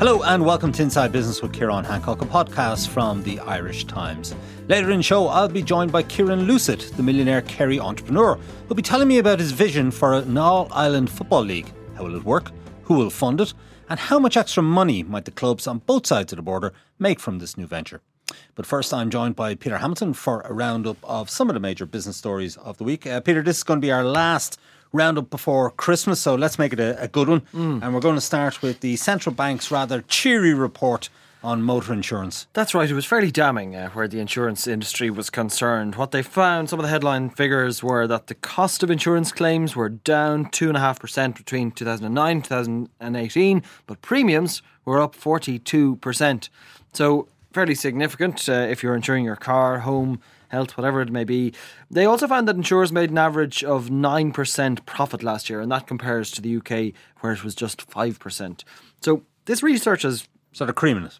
Hello and welcome to Inside Business with Kieran Hancock, a podcast from the Irish Times. Later in the show, I'll be joined by Kieran Lucid, the millionaire Kerry entrepreneur, who'll be telling me about his vision for an all island football league. How will it work? Who will fund it? And how much extra money might the clubs on both sides of the border make from this new venture? But first, I'm joined by Peter Hamilton for a roundup of some of the major business stories of the week. Uh, Peter, this is going to be our last roundup before Christmas, so let's make it a, a good one. Mm. And we're going to start with the central bank's rather cheery report on motor insurance. That's right. It was fairly damning uh, where the insurance industry was concerned. What they found, some of the headline figures were that the cost of insurance claims were down 2.5% between 2009 and 2018, but premiums were up 42%. So, fairly significant uh, if you're insuring your car, home, health, whatever it may be. They also found that insurers made an average of 9% profit last year, and that compares to the UK where it was just 5%. So this research is sort of creaming it.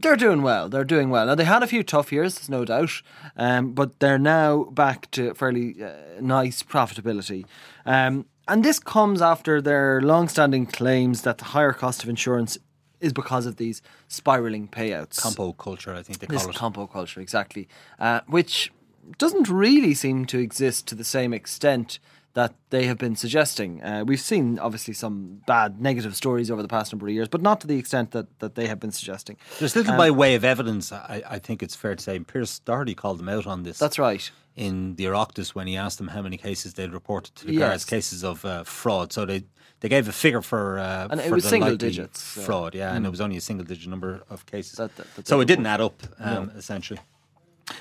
They're doing well. They're doing well. Now they had a few tough years, there's no doubt, um, but they're now back to fairly uh, nice profitability. Um, and this comes after their long-standing claims that the higher cost of insurance is because of these spiraling payouts. Compo culture, I think they call this it. Compo culture, exactly, uh, which doesn't really seem to exist to the same extent that they have been suggesting. Uh, we've seen obviously some bad negative stories over the past number of years, but not to the extent that, that they have been suggesting. There's little um, by way of evidence, I, I, think it's fair to say. Pearse Doherty called them out on this. That's right. In the Oireachtas when he asked them how many cases they'd reported to the yes. guards, cases of uh, fraud. So they they gave a figure for uh, and it was single digits fraud, yeah, mm. and it was only a single digit number of cases. That, that, so it didn't add up, um, no. essentially.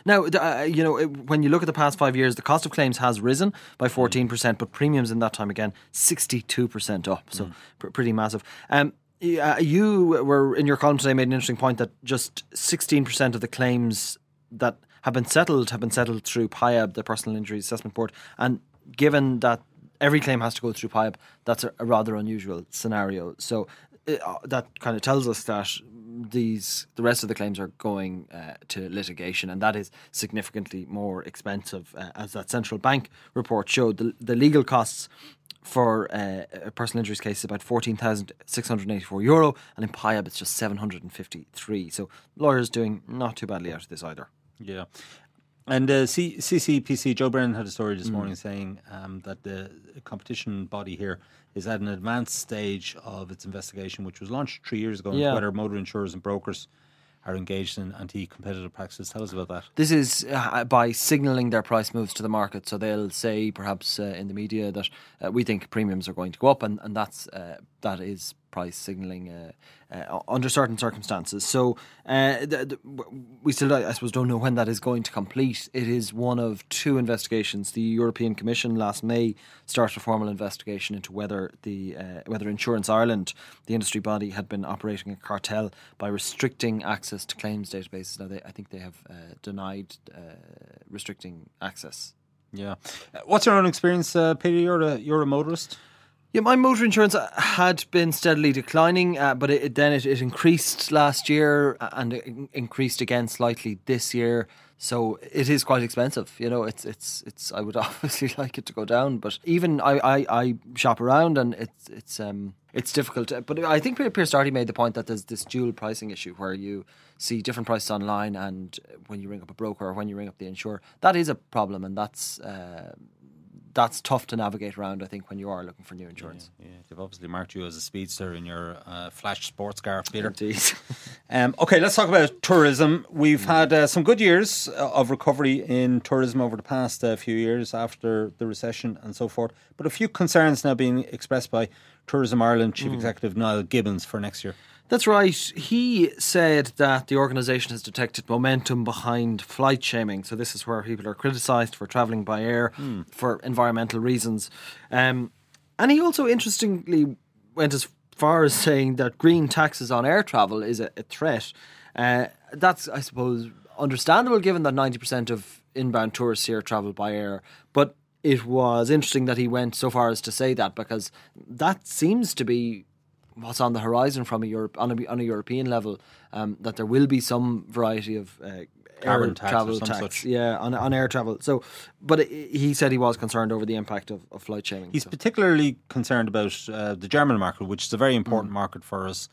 Now, uh, you know, when you look at the past five years, the cost of claims has risen by 14%, mm. but premiums in that time again, 62% up. So mm. pr- pretty massive. Um, uh, you were, in your column today, made an interesting point that just 16% of the claims that have been settled have been settled through PIAB, the Personal Injury Assessment Board. And given that every claim has to go through PIAB, that's a, a rather unusual scenario. So uh, that kind of tells us that these the rest of the claims are going uh, to litigation, and that is significantly more expensive, uh, as that central bank report showed. The, the legal costs for uh, a personal injuries case is about fourteen thousand six hundred eighty four euro, and in PIAB it's just seven hundred and fifty three. So lawyers doing not too badly out of this either. Yeah. And uh, C- CCPC, Joe Brennan had a story this mm. morning saying um, that the competition body here is at an advanced stage of its investigation, which was launched three years ago, yeah. whether motor insurers and brokers are engaged in anti-competitive practices. Tell us about that. This is uh, by signalling their price moves to the market. So they'll say, perhaps uh, in the media, that uh, we think premiums are going to go up, and and that's uh, that is price signalling uh, uh, under certain circumstances. So uh, we still, I suppose, don't know when that is going to complete. It is one of two investigations. The European Commission last May started a formal investigation into whether the uh, whether Insurance Ireland, the industry body, had been operating a cartel by restricting access to claims databases. Now, they, I think they have uh, denied uh, restricting access. Yeah. What's your own experience, Peter? You're a you're a motorist. Yeah, my motor insurance had been steadily declining, uh, but it, then it, it, increased last year uh, and it increased again slightly this year. So it is quite expensive. You know, it's it's it's. I would obviously like it to go down, but even I I, I shop around and it's it's um it's difficult. But I think Pearse Doherty made the point that there's this dual pricing issue where you see different prices online, and when you ring up a broker or when you ring up the insurer, that is a problem, and that's. Uh, that's tough to navigate around. I think when you are looking for new insurance. Yeah, yeah. they've obviously marked you as a speedster in your uh, flash sports car, Peter. Um, okay, let's talk about tourism. We've had uh, some good years uh, of recovery in tourism over the past uh, few years after the recession and so forth, but a few concerns now being expressed by Tourism Ireland Chief mm. Executive Niall Gibbons for next year. That's right. He said that the organisation has detected momentum behind flight shaming. So, this is where people are criticised for travelling by air mm. for environmental reasons. Um, and he also interestingly went as far as saying that green taxes on air travel is a, a threat. Uh, that's, I suppose, understandable given that 90% of inbound tourists here travel by air. But it was interesting that he went so far as to say that because that seems to be what's on the horizon from a Europe on a, on a European level um, that there will be some variety of uh, air tax travel tax, such. yeah, on, on air travel. So, but it, he said he was concerned over the impact of, of flight shaming. He's so. particularly concerned about uh, the German market, which is a very important mm. market for us.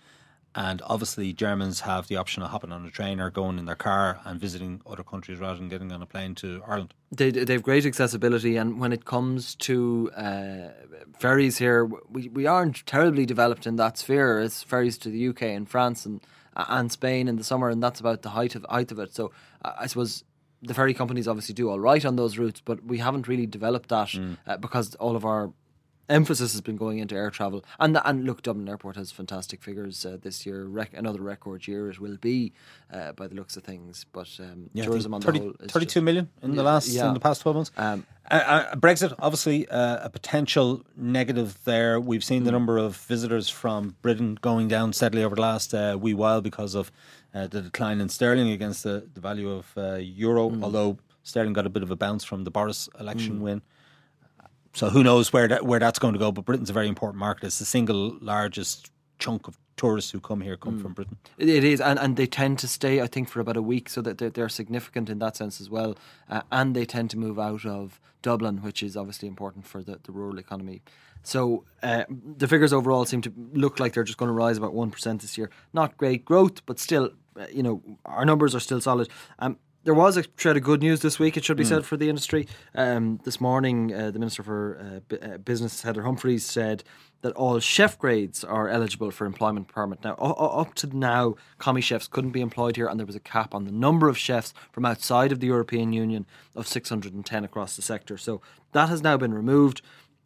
And obviously, Germans have the option of hopping on a train or going in their car and visiting other countries rather than getting on a plane to Ireland. They, they have great accessibility, and when it comes to uh, ferries here, we, we aren't terribly developed in that sphere. It's ferries to the UK and France and and Spain in the summer, and that's about the height of height of it. So I suppose the ferry companies obviously do all right on those routes, but we haven't really developed that mm. uh, because all of our emphasis has been going into air travel. And and look, Dublin Airport has fantastic figures uh, this year. Rec- another record year it will be uh, by the looks of things. But um, yeah, tourism on 30, the whole, 32 just, million in the last yeah. in the past twelve months. Um, uh, uh Brexit, obviously, uh, a potential negative there. We've seen the mm. number of visitors from Britain going down steadily over the last uh, wee while because of the decline in sterling against the, the value of euro. Mm. Although sterling got a bit of a bounce from the Boris election mm. win. So who knows where that where that's going to go? But Britain's a very important market. It's the single largest chunk of tourists who come here come mm. from Britain. It is, and, and they tend to stay, I think, for about a week, so that they're, they're significant in that sense as well. Uh, and they tend to move out of Dublin, which is obviously important for the, the rural economy. So uh, the figures overall seem to look like they're just going to rise about one percent this year. Not great growth, but still, uh, you know, our numbers are still solid. Um, there was a shred of good news this week, it should be mm. said, for the industry. Um, this morning, uh, the Minister for uh, B- uh, Business, Heather Humphreys, said that all chef grades are eligible for employment permit. Now, up to now, commis chefs couldn't be employed here, and there was a cap on the number of chefs from outside of the European Union of 610 across the sector. So that has now been removed.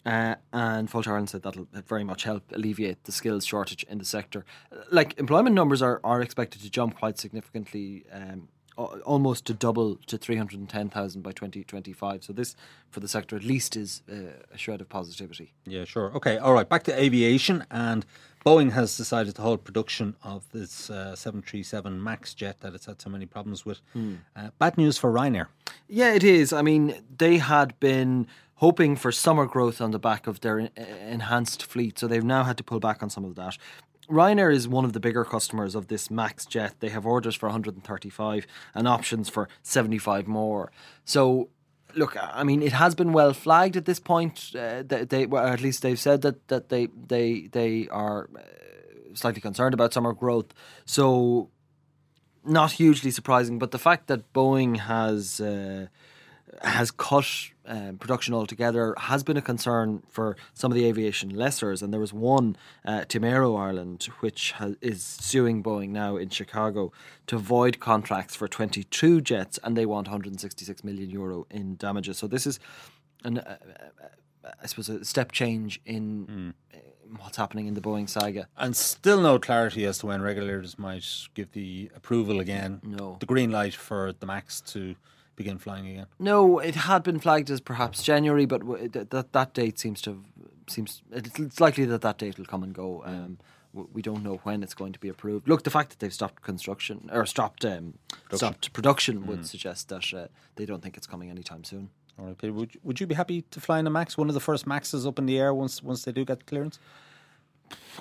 Uh, and Fáilte Ireland said that'll very much help alleviate the skills shortage in the sector. Like employment numbers are, are expected to jump quite significantly um, almost to double to 310,000 by 2025. So this, for the sector at least, is uh, a shred of positivity. Yeah, sure. Okay, all right. Back to aviation, and Boeing has decided to hold production of this uh, 737 MAX jet that it's had so many problems with. Hmm. Uh, bad news for Ryanair. Yeah, it is. I mean, they had been hoping for summer growth on the back of their uh, enhanced fleet, so they've now had to pull back on some of that. Ryanair is one of the bigger customers of this Max jet. They have orders for 135 and options for 75 more. So, look, I mean, it has been well flagged at this point. Uh, they, they well, at least they've said that that they they they are uh, slightly concerned about summer growth. So, not hugely surprising. But the fact that Boeing has uh, has cut um, production altogether has been a concern for some of the aviation lessors. And there was one, uh, Timaero Ireland, which has, is suing Boeing now in Chicago to void contracts for 22 jets, and they want 166 million euro in damages. So this is an, uh, uh, I suppose, a step change in. Mm. What's happening in the Boeing saga? And still no clarity as to when regulators might give the approval again, no, the green light for the Max to begin flying again? No, it had been flagged as perhaps January, but that that date seems to have, seems it's likely that that date will come and go. Um, we don't know when it's going to be approved. Look, the fact that they've stopped construction or stopped um, production. stopped production would mm. suggest that uh, they don't think it's coming anytime soon. All right, Peter. Would you, would you be happy to fly in a Max, one of the first Maxes up in the air once once they do get clearance?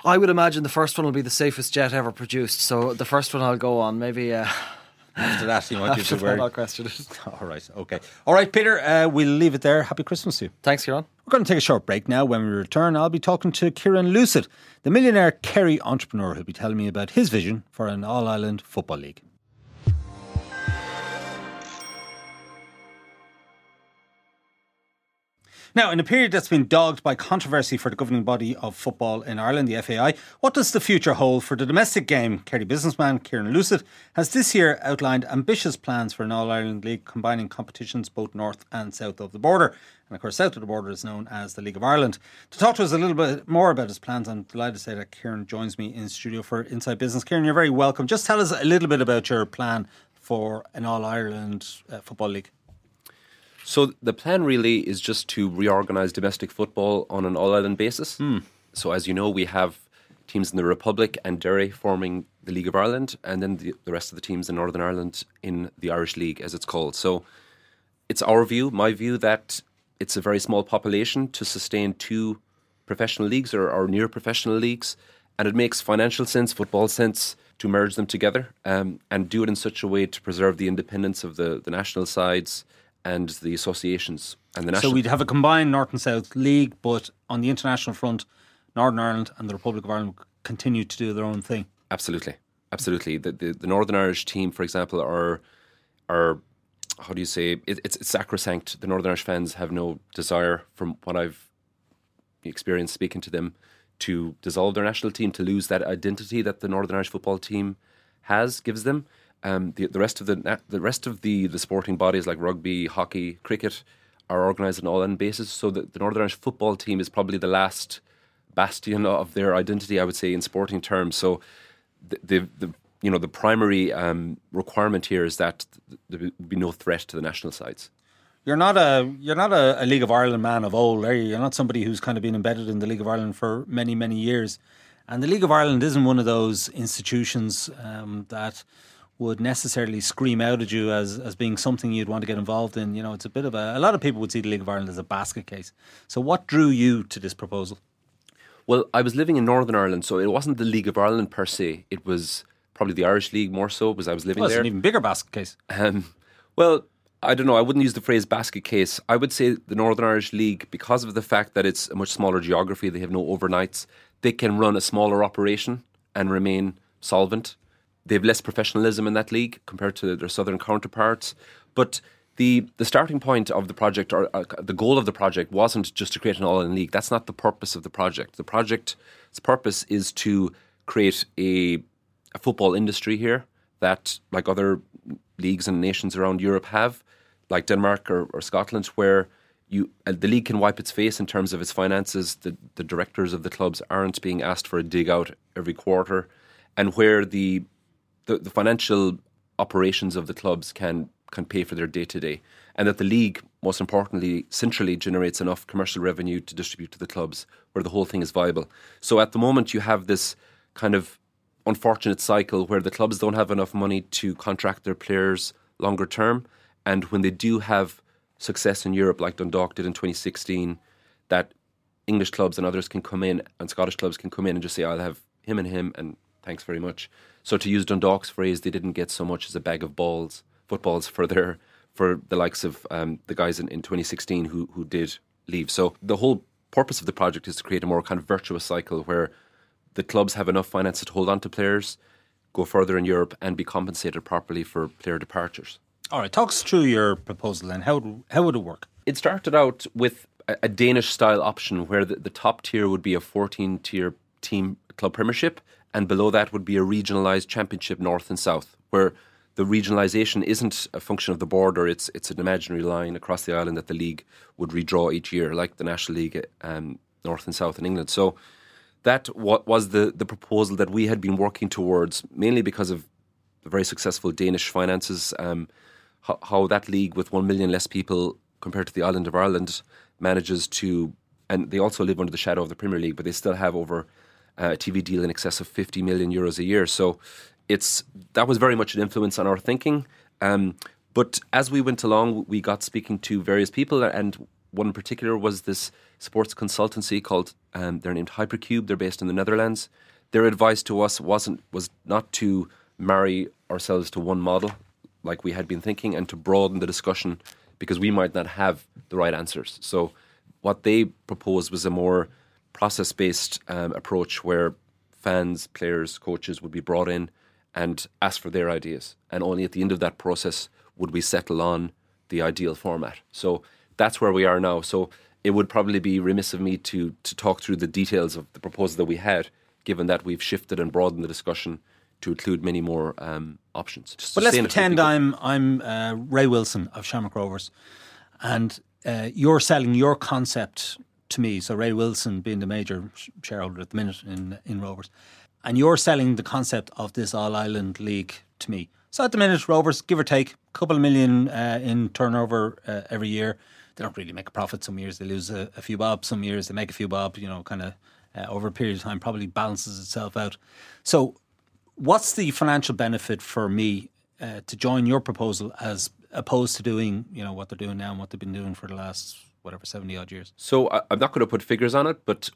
I would imagine the first one will be the safest jet ever produced. So the first one I'll go on. Maybe uh, after that, you want you to wear. I'll question it. All right, okay. All right, Peter, uh, we'll leave it there. Happy Christmas to you. Thanks, Kieran. We're going to take a short break now. When we return, I'll be talking to Kieran Lucid, the millionaire Kerry entrepreneur, who'll be telling me about his vision for an all Ireland football league. Now, in a period that's been dogged by controversy for the governing body of football in Ireland, the FAI, what does the future hold for the domestic game? Kerry businessman Kieran Lucid has this year outlined ambitious plans for an All Ireland League combining competitions both north and south of the border. And of course, south of the border is known as the League of Ireland. To talk to us a little bit more about his plans, I'm delighted to say that Kieran joins me in studio for Inside Business. Kieran, you're very welcome. Just tell us a little bit about your plan for an All Ireland uh, Football League. So the plan really is just to reorganise domestic football on an all Ireland basis. Hmm. So as you know, we have teams in the Republic and Derry forming the League of Ireland, and then the, the rest of the teams in Northern Ireland in the Irish League, as it's called. So it's our view, my view, that it's a very small population to sustain two professional leagues or, or near professional leagues, and it makes financial sense, football sense to merge them together um, and do it in such a way to preserve the independence of the, the national sides and the associations and the national. So we'd have a combined North and South league, but on the international front, Northern Ireland and the Republic of Ireland continue to do their own thing. Absolutely, absolutely. The, the, the Northern Irish team, for example, are are how do you say it, it's, it's sacrosanct. The Northern Irish fans have no desire, from what I've experienced speaking to them, to dissolve their national team, to lose that identity that the Northern Irish football team has gives them. Um, the, the rest of the the rest of the, the sporting bodies like rugby, hockey, cricket are organised on all end basis. So the, the Northern Irish football team is probably the last bastion of their identity, I would say, in sporting terms. So the the, the you know the primary um, requirement here is that there would be no threat to the national sides. You're not a you're not a, a, League of Ireland man of old, are you? You're not somebody who's kind of been embedded in the League of Ireland for many many years, and the League of Ireland isn't one of those institutions um, that would necessarily scream out at you as as being something you'd want to get involved in. You know, it's a bit of a a lot of people would see the League of Ireland as a basket case. So, what drew you to this proposal? Well, I was living in Northern Ireland, so it wasn't the League of Ireland per se. It was probably the Irish League more so because I was living well, there. It's an even bigger basket case. Um, well, I don't know. I wouldn't use the phrase basket case. I would say the Northern Irish League, because of the fact that it's a much smaller geography, they have no overnights, they can run a smaller operation and remain solvent. They have less professionalism in that league compared to their southern counterparts. But the the starting point of the project or uh, the goal of the project wasn't just to create an all-in league. That's not the purpose of the project. The project's purpose is to create a, a football industry here that, like other leagues and nations around Europe have, like Denmark or, or Scotland, where you uh, the league can wipe its face in terms of its finances. The the directors of the clubs aren't being asked for a dig out every quarter, and where the the, the financial operations of the clubs can can pay for their day to day, and that the league, most importantly, centrally generates enough commercial revenue to distribute to the clubs, where the whole thing is viable. So at the moment, you have this kind of unfortunate cycle where the clubs don't have enough money to contract their players longer term, and when they do have success in Europe, like Dundalk did in 2016, that English clubs and others can come in and Scottish clubs can come in and just say, "I'll have him and him," and thanks very much. So to use Dundalk's phrase, they didn't get so much as a bag of balls footballs for their for the likes of um, the guys in, in 2016 who who did leave. So the whole purpose of the project is to create a more kind of virtuous cycle where the clubs have enough finance to hold on to players, go further in Europe, and be compensated properly for player departures. All right, talk us through your proposal and how how would it work? It started out with a, a Danish style option where the, the top tier would be a 14 tier team club premiership, and below that would be a regionalised championship north and south, where the regionalisation isn't a function of the border; it's it's an imaginary line across the island that the league would redraw each year, like the National League, um, North and South in England. So that was the the proposal that we had been working towards, mainly because of the very successful Danish finances. Um, how, how that league, with one million less people compared to the island of Ireland, manages to, and they also live under the shadow of the Premier League, but they still have over a TV deal in excess of 50 million euros a year. So it's that was very much an influence on our thinking. Um, but as we went along, we got speaking to various people, and one in particular was this sports consultancy called. Um, they're named Hypercube. They're based in the Netherlands. Their advice to us wasn't was not to marry ourselves to one model like we had been thinking, and to broaden the discussion because we might not have the right answers. So what they proposed was a more process based um, approach where fans, players, coaches would be brought in and ask for their ideas. And only at the end of that process would we settle on the ideal format. So that's where we are now. So it would probably be remiss of me to to talk through the details of the proposal that we had, given that we've shifted and broadened the discussion to include many more um, options. Just but let's pretend I'm I'm uh, Ray Wilson of Shamrock Rovers, and uh, you're selling your concept to me. So Ray Wilson being the major shareholder at the minute in in Rovers, and you're selling the concept of this All Ireland League to me. So at the minute, Rovers, give or take, a couple of million uh, in turnover uh, every year. They don't really make a profit. Some years they lose a, a few bob. Some years they make a few bob. You know, kind of uh, over a period of time, probably balances itself out. So, what's the financial benefit for me uh, to join your proposal as opposed to doing, you know, what they're doing now and what they've been doing for the last whatever seventy odd years? So I'm not going to put figures on it, but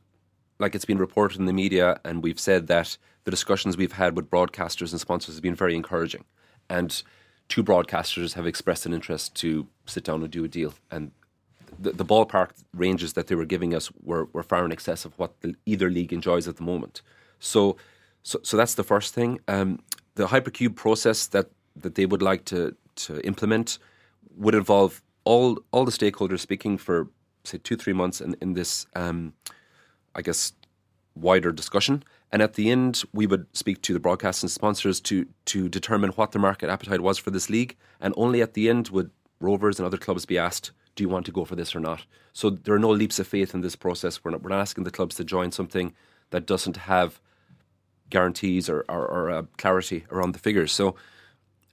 like it's been reported in the media, and we've said that the discussions we've had with broadcasters and sponsors have been very encouraging. And two broadcasters have expressed an interest to sit down and do a deal. And the, the ballpark ranges that they were giving us were, were far in excess of what the, either league enjoys at the moment. So So, so that's the first thing. Um, the hypercube process that, that they would like to, to implement would involve all all the stakeholders speaking for say two three months in in this um, I guess wider discussion. And at the end, we would speak to the broadcasting sponsors to to determine what the market appetite was for this league. And only at the end would Rovers and other clubs be asked, "Do you want to go for this or not?" So there are no leaps of faith in this process. We're not, we're not asking the clubs to join something that doesn't have guarantees or, or, or uh, clarity around the figures. So,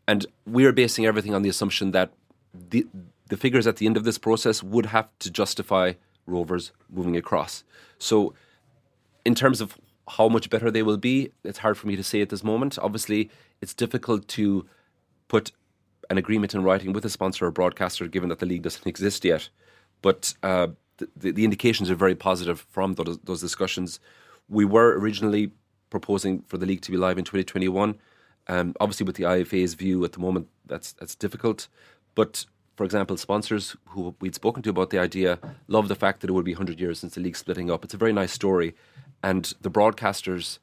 and we are basing everything on the assumption that the the figures at the end of this process would have to justify Rovers moving across. So, in terms of how much better they will be, it's hard for me to say at this moment. Obviously, it's difficult to put an agreement in writing with a sponsor or broadcaster, given that the league doesn't exist yet. But uh, the, the, indications are very positive from those, those discussions. We were originally proposing for the league to be live in 2021. Um, obviously, with the IFA's view at the moment, that's that's difficult. But for example, sponsors who we'd spoken to about the idea love the fact that it would be 100 years since the league splitting up. It's a very nice story. And the broadcasters,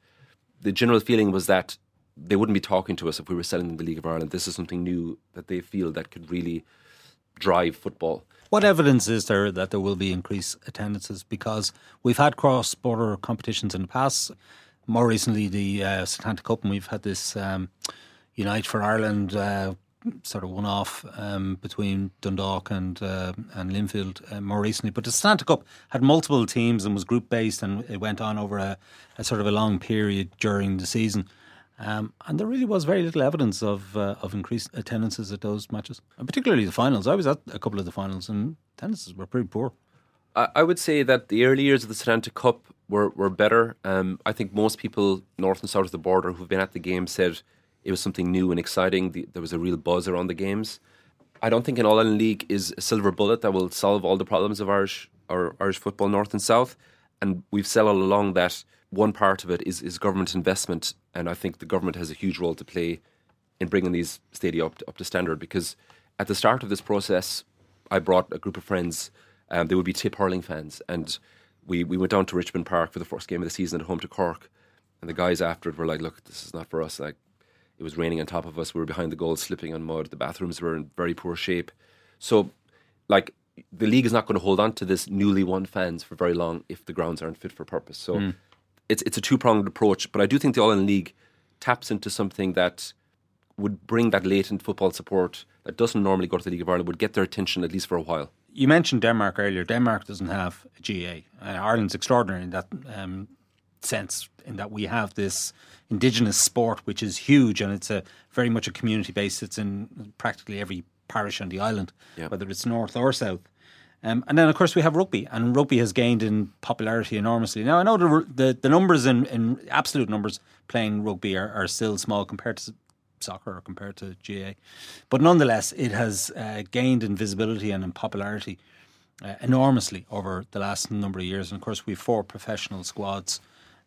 the general feeling was that they wouldn't be talking to us if we were selling the League of Ireland. This is something new that they feel that could really drive football. What evidence is there that there will be increased attendances? Because we've had cross border competitions in the past. More recently, the uh, Cup, and we've had this um, Unite for Ireland uh, sort of one off um, between Dundalk and uh, and Linfield uh, more recently. But the Setanta Cup had multiple teams and was group based, and it went on over a, a, sort of a long period during the season. Um, and there really was very little evidence of uh, of increased attendances at those matches, and particularly the finals. I was at a couple of the finals, and attendances were pretty poor. I, would say that the early years of the Setanta Cup were were better. Um, I think most people north and south of the border who've been at the game said it was something new and exciting. The, there was a real buzz around the games. I don't think an All Ireland League is a silver bullet that will solve all the problems of Irish or Irish football, north and south. And we've said all along that one part of it is, is government investment, and I think the government has a huge role to play in bringing these stadia up to, up to standard. Because at the start of this process, I brought a group of friends. Um, they would be Tipp hurling fans, and we we went down to Richmond Park for the first game of the season at home to Cork. And the guys after it were like, "Look, this is not for us. Like, it was raining on top of us. We were behind the goal, slipping on mud. The bathrooms were in very poor shape. So, like, the league is not going to hold on to this newly won fans for very long if the grounds aren't fit for purpose. So, mm. it's it's a two pronged approach. But I do think the All Ireland League taps into something that would bring that latent football support that doesn't normally go to the League of Ireland would get their attention at least for a while. You mentioned Denmark earlier. Denmark doesn't have a GAA. Uh, Ireland's extraordinary in that um, sense, in that we have this indigenous sport, which is huge, and it's a very much a community base. It's in practically every parish on the island, yep. whether it's north or south. Um, and then, of course, we have rugby, and rugby has gained in popularity enormously. Now, I know the the, the numbers in, in absolute numbers playing rugby are, are still small compared to soccer or compared to GAA, but nonetheless, it has uh, gained in visibility and in popularity uh, enormously over the last number of years. And of course, we have four professional squads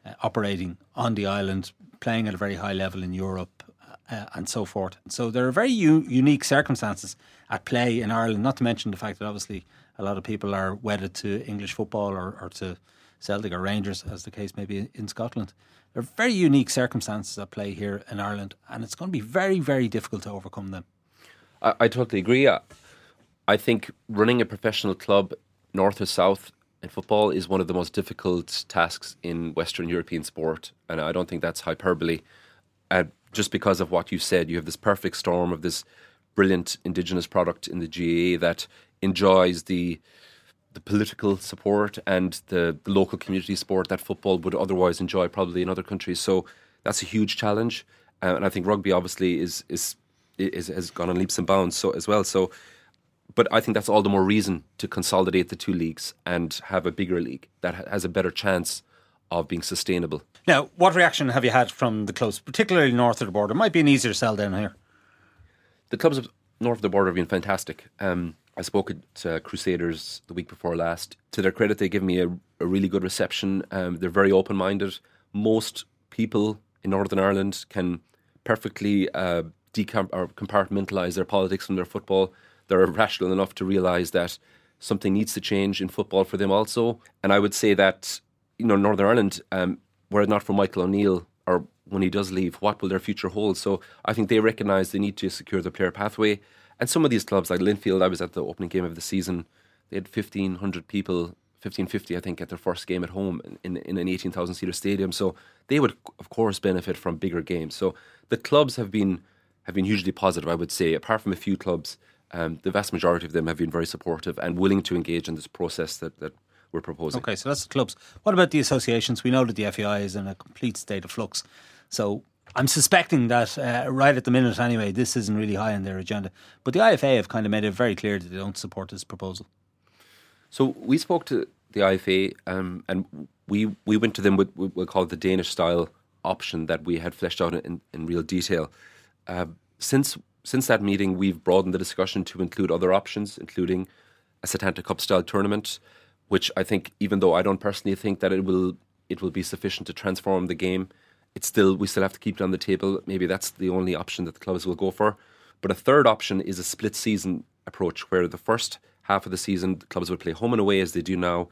uh, operating on the island, playing at a very high level in Europe, uh, and so forth. So there are very u- unique circumstances at play in Ireland. Not to mention the fact that obviously a lot of people are wedded to English football or, or to Celtic or Rangers, as the case may be in Scotland. There are very unique circumstances at play here in Ireland, and it's going to be very, very difficult to overcome them. I, I totally agree. I, I think running a professional club, north or south, in football is one of the most difficult tasks in Western European sport, and I don't think that's hyperbole. Just because of what you said, you have this perfect storm of this brilliant indigenous product in the GAA that enjoys the the political support and the, the local community support that football would otherwise enjoy probably in other countries. So that's a huge challenge, and I think rugby obviously is is is has gone on leaps and bounds so as well. So but I think that's all the more reason to consolidate the two leagues and have a bigger league that has a better chance of being sustainable. Now, what reaction have you had from the clubs, particularly north of the border? It might be an easier sell down here. The clubs north of the border have been fantastic. Um, I spoke at uh, Crusaders the week before last. To their credit, they give me a, a really good reception. Um, they're very open minded. Most people in Northern Ireland can perfectly uh, compartmentalize their politics from their football they're rational enough to realise that something needs to change in football for them also. And I would say that, you know, Northern Ireland, um, were it not for Michael O'Neill, or when he does leave, what will their future hold? So I think they recognise they need to secure the player pathway. And some of these clubs, like Linfield, I was at the opening game of the season. They had fifteen hundred people 1550, I think, at their first game at home in, in an 18,000 seater stadium. So they would, of course, benefit from bigger games. So the clubs have been have been hugely positive, I would say. Apart from a few clubs, um, the vast majority of them have been very supportive and willing to engage in this process that, that we're proposing. Okay, so that's the clubs. What about the associations? We know that the FAI is in a complete state of flux. So I'm suspecting that uh, right at the minute, anyway, this isn't really high on their agenda. But the IFA have kind of made it very clear that they don't support this proposal. So we spoke to the IFA, um, and we we went to them with what we'll call the Danish style option that we had fleshed out in, in real detail. Uh, since since that meeting, we've broadened the discussion to include other options, including a Setanta Cup style tournament, which I think, even though I don't personally think that it will it will be sufficient to transform the game, it's still we still have to keep it on the table. Maybe that's the only option that the clubs will go for. But a third option is a split season approach, where the first half of the season, the clubs would play home and away as they do now.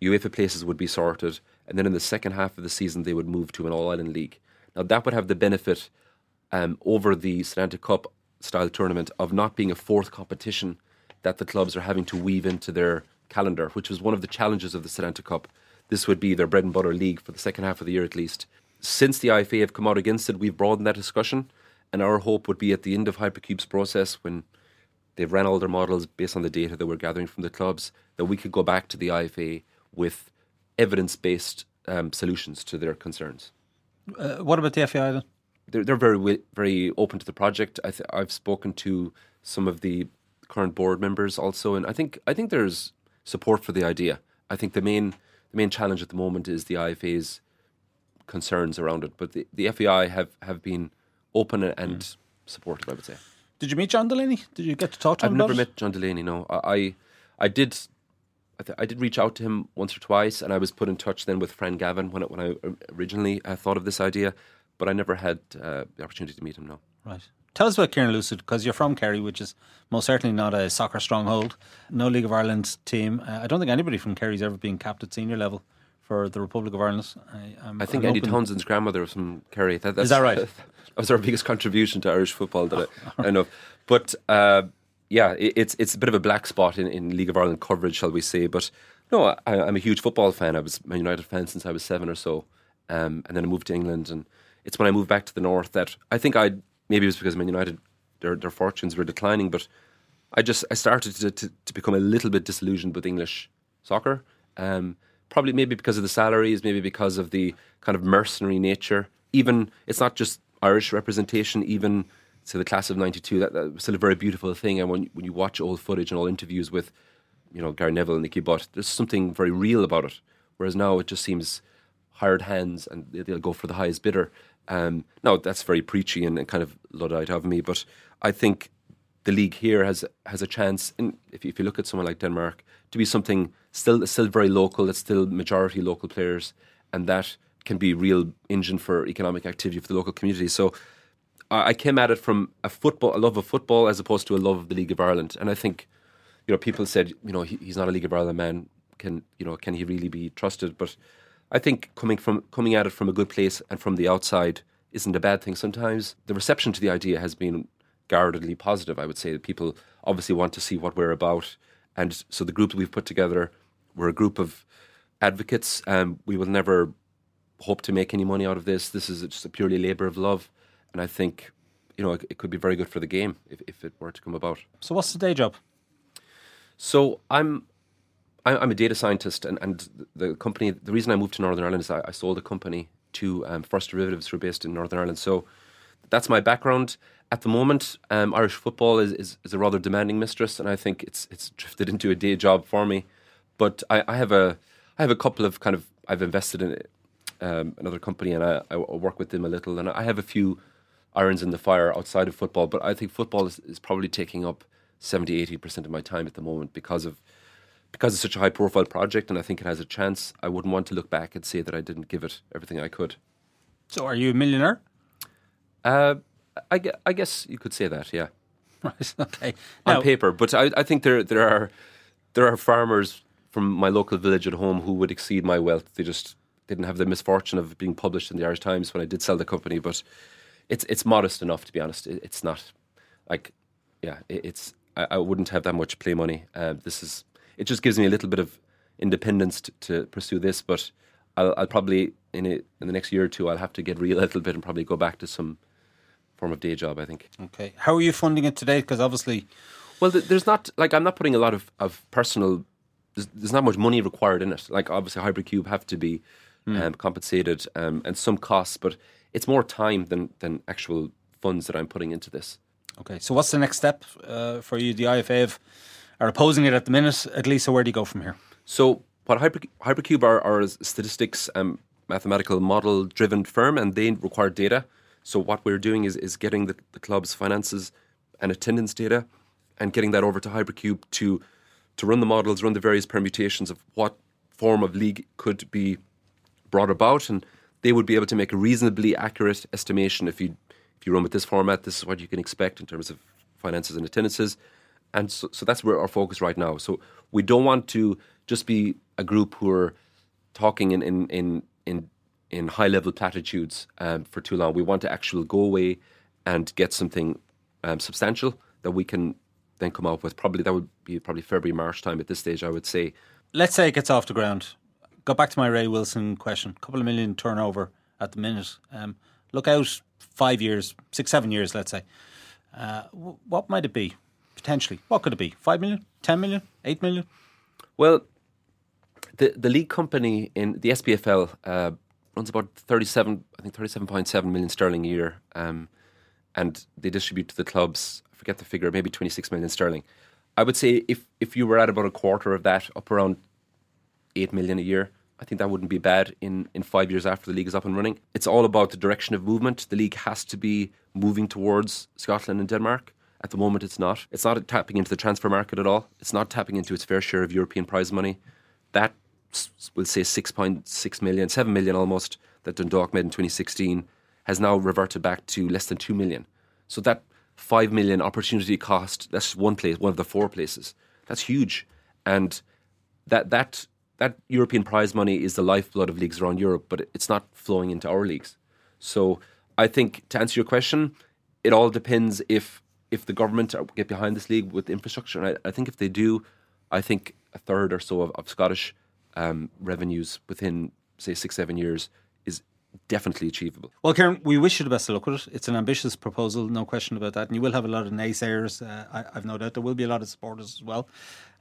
UEFA places would be sorted, and then in the second half of the season, they would move to an All Ireland League. Now, that would have the benefit um, over the Setanta Cup style tournament of not being a fourth competition that the clubs are having to weave into their calendar, which was one of the challenges of the Setanta Cup. This would be their bread and butter league for the second half of the year at least. Since the IFA have come out against it, we've broadened that discussion, and our hope would be at the end of Hypercube's process when they've ran all their models based on the data that we're gathering from the clubs, that we could go back to the IFA with evidence based um, solutions to their concerns. Uh, what about the FAI then? They're, they're very very open to the project. I th- I've spoken to some of the current board members also, and I think I think there's support for the idea. I think the main the main challenge at the moment is the IFA's concerns around it, but the, the FAI have, have been open and mm. supportive. I would say. Did you meet John Delaney? Did you get to talk to him? I've never it? met John Delaney. No, I, I, I did. I, th- I, did reach out to him once or twice, and I was put in touch then with Fran Gavin when when I originally uh, thought of this idea, but I never had uh, the opportunity to meet him. No. Right. Tell us about Kieran Lucid because you're from Kerry, which is most certainly not a soccer stronghold. No League of Ireland team. Uh, I don't think anybody from Kerry's ever been capped at senior level for the Republic of Ireland. I, I think Andy. Townsend's grandmother was from Kerry. That, is that right? that was our biggest contribution to Irish football that I, I know. But uh, yeah, it, it's it's a bit of a black spot in, in League of Ireland coverage, shall we say? But no, I, am a huge football fan. I was a United fan since I was seven or so, um, and then I moved to England, and it's when I moved back to the north that I think I maybe it was because Man United their their fortunes were declining, but I just I started to, to, to become a little bit disillusioned with English soccer. Um, probably maybe because of the salaries, maybe because of the kind of mercenary nature. Even it's not just Irish representation, even so the class of '92. That, that was still a very beautiful thing. And when when you watch old footage and all interviews with, you know, Gary Neville and Nicky Butt, there's something very real about it. Whereas now it just seems hired hands and they'll go for the highest bidder. Um, now that's very preachy and, and kind of luddite of me, but I think the league here has has a chance. In, if, if you look at someone like Denmark, to be something still still very local. It's still majority local players, and that can be real engine for economic activity for the local community. So I came at it from a football, a love of football, as opposed to a love of the League of Ireland. And I think, you know, people said, you know, he, he's not a League of Ireland man. Can you know? Can he really be trusted? But I think coming from coming at it from a good place and from the outside isn't a bad thing. Sometimes the reception to the idea has been guardedly positive. I would say that people obviously want to see what we're about, and so the group that we've put together, we're a group of advocates. and we will never hope to make any money out of this. This is just a purely labour of love and I think you know it, it, could be very good for the game if, if it were to come about. So, what's the day job? So, I'm I'm a data scientist, and, and the company. The reason I moved to Northern Ireland is I, I sold a company to um, First Derivatives, who are based in Northern Ireland. So, that's my background. At the moment, um, Irish football is, is, is, a rather demanding mistress, and I think it's it's drifted into a day job for me. But I, I have a I have a couple of kind of I've invested in um, another company, and I, I work with them a little, and I have a few irons in the fire outside of football. But I think football is, is probably taking up 70, 80% of my time at the moment because of because it's such a high profile project and I think it has a chance. I wouldn't want to look back and say that I didn't give it everything I could. So are you a millionaire? Uh, I, I guess you could say that, yeah. Right, okay. On paper. But I, I think there there are there are farmers from my local village at home who would exceed my wealth. They just didn't have the misfortune of being published in the Irish Times when I did sell the company, but it's it's modest enough to be honest. It, it's not like yeah, it, it's I, I, wouldn't have that much play money. Uh, this is it just gives me a little bit of independence to, to pursue this, but I'll, I'll probably in a, in the next year or two I'll have to get real a little bit and probably go back to some form of day job. I think. Okay, how are you funding it today? Because obviously, well, there's not like I'm not putting a lot of of personal. There's, there's not much money required in it. Like obviously, Hypercube have to be mm. um, compensated um, and some costs, but it's more time than than actual funds that I'm putting into this. Okay, so what's the next step uh, for you? The IFA are opposing it at the minute, at least. So where do you go from here? So what Hyper, Hypercube are, are statistics and mathematical model driven firm, and they require data. So what we're doing is is getting the, the club's finances and attendance data, and getting that over to Hypercube to to run the models, run the various permutations of what form of league could be brought about, and they would be able to make a reasonably accurate estimation if you if you run with this format, this is what you can expect in terms of finances and attendances. And so, so that's where our focus right now. So we don't want to just be a group who are talking in in in in, in high level platitudes um, for too long. We want to actually go away and get something um, substantial that we can then come up with. Probably that would be probably February March time at this stage. I would say. Let's say it gets off the ground go back to my Ray Wilson question. A couple of million turnover at the minute. Um, look out five years, six, seven years, let's say. Uh, what might it be potentially? What could it be? Five million, ten million, eight million? Well, the the league company in the SPFL uh, runs about thirty seven, I think thirty seven point seven million sterling a year, um, and they distribute to the clubs. I forget the figure, maybe twenty six million sterling. I would say if if you were at about a quarter of that, up around eight million a year. I think that wouldn't be bad in, in five years after the league is up and running. It's all about the direction of movement. The league has to be moving towards Scotland and Denmark. At the moment, it's not. It's not tapping into the transfer market at all. It's not tapping into its fair share of European prize money. That, we'll say 6.6 million, 7 million almost, that Dundalk made in 2016 has now reverted back to less than 2 million. So that 5 million opportunity cost, that's one place, one of the four places. That's huge. And that, that that European prize money is the lifeblood of leagues around Europe, but it's not flowing into our leagues. So I think to answer your question, it all depends if if the government get behind this league with infrastructure. And I, I think if they do, I think a third or so of, of Scottish um, revenues within say six seven years is definitely achievable. Well, Karen, we wish you the best of luck with it. It's an ambitious proposal, no question about that. And you will have a lot of naysayers. Uh, I, have no doubt there will be a lot of supporters as well.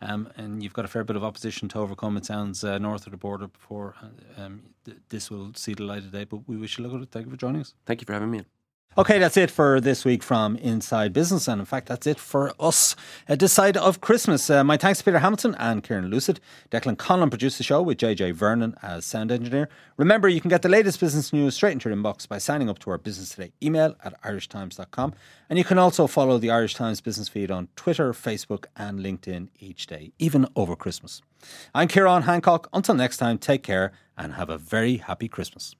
Um, and you've got a fair bit of opposition to overcome. It sounds uh, north of the border before uh, um, th- this will see the light of day. But we wish you luck with it. Thank you for joining us. Thank you for having me. Okay, that's it for this week from Inside Business. And in fact, that's it for us uh, this side of Christmas. Uh, my thanks to Peter Hamilton and Kieran Lucid. Declan Conlon produced the show with JJ Vernon as sound engineer. Remember, you can get the latest business news straight into your inbox by signing up to our Business Today email at irishtimes.com. And you can also follow the Irish Times business feed on Twitter, Facebook, and LinkedIn each day, even over Christmas. I'm Kieran Hancock. Until next time, take care and have a very happy Christmas.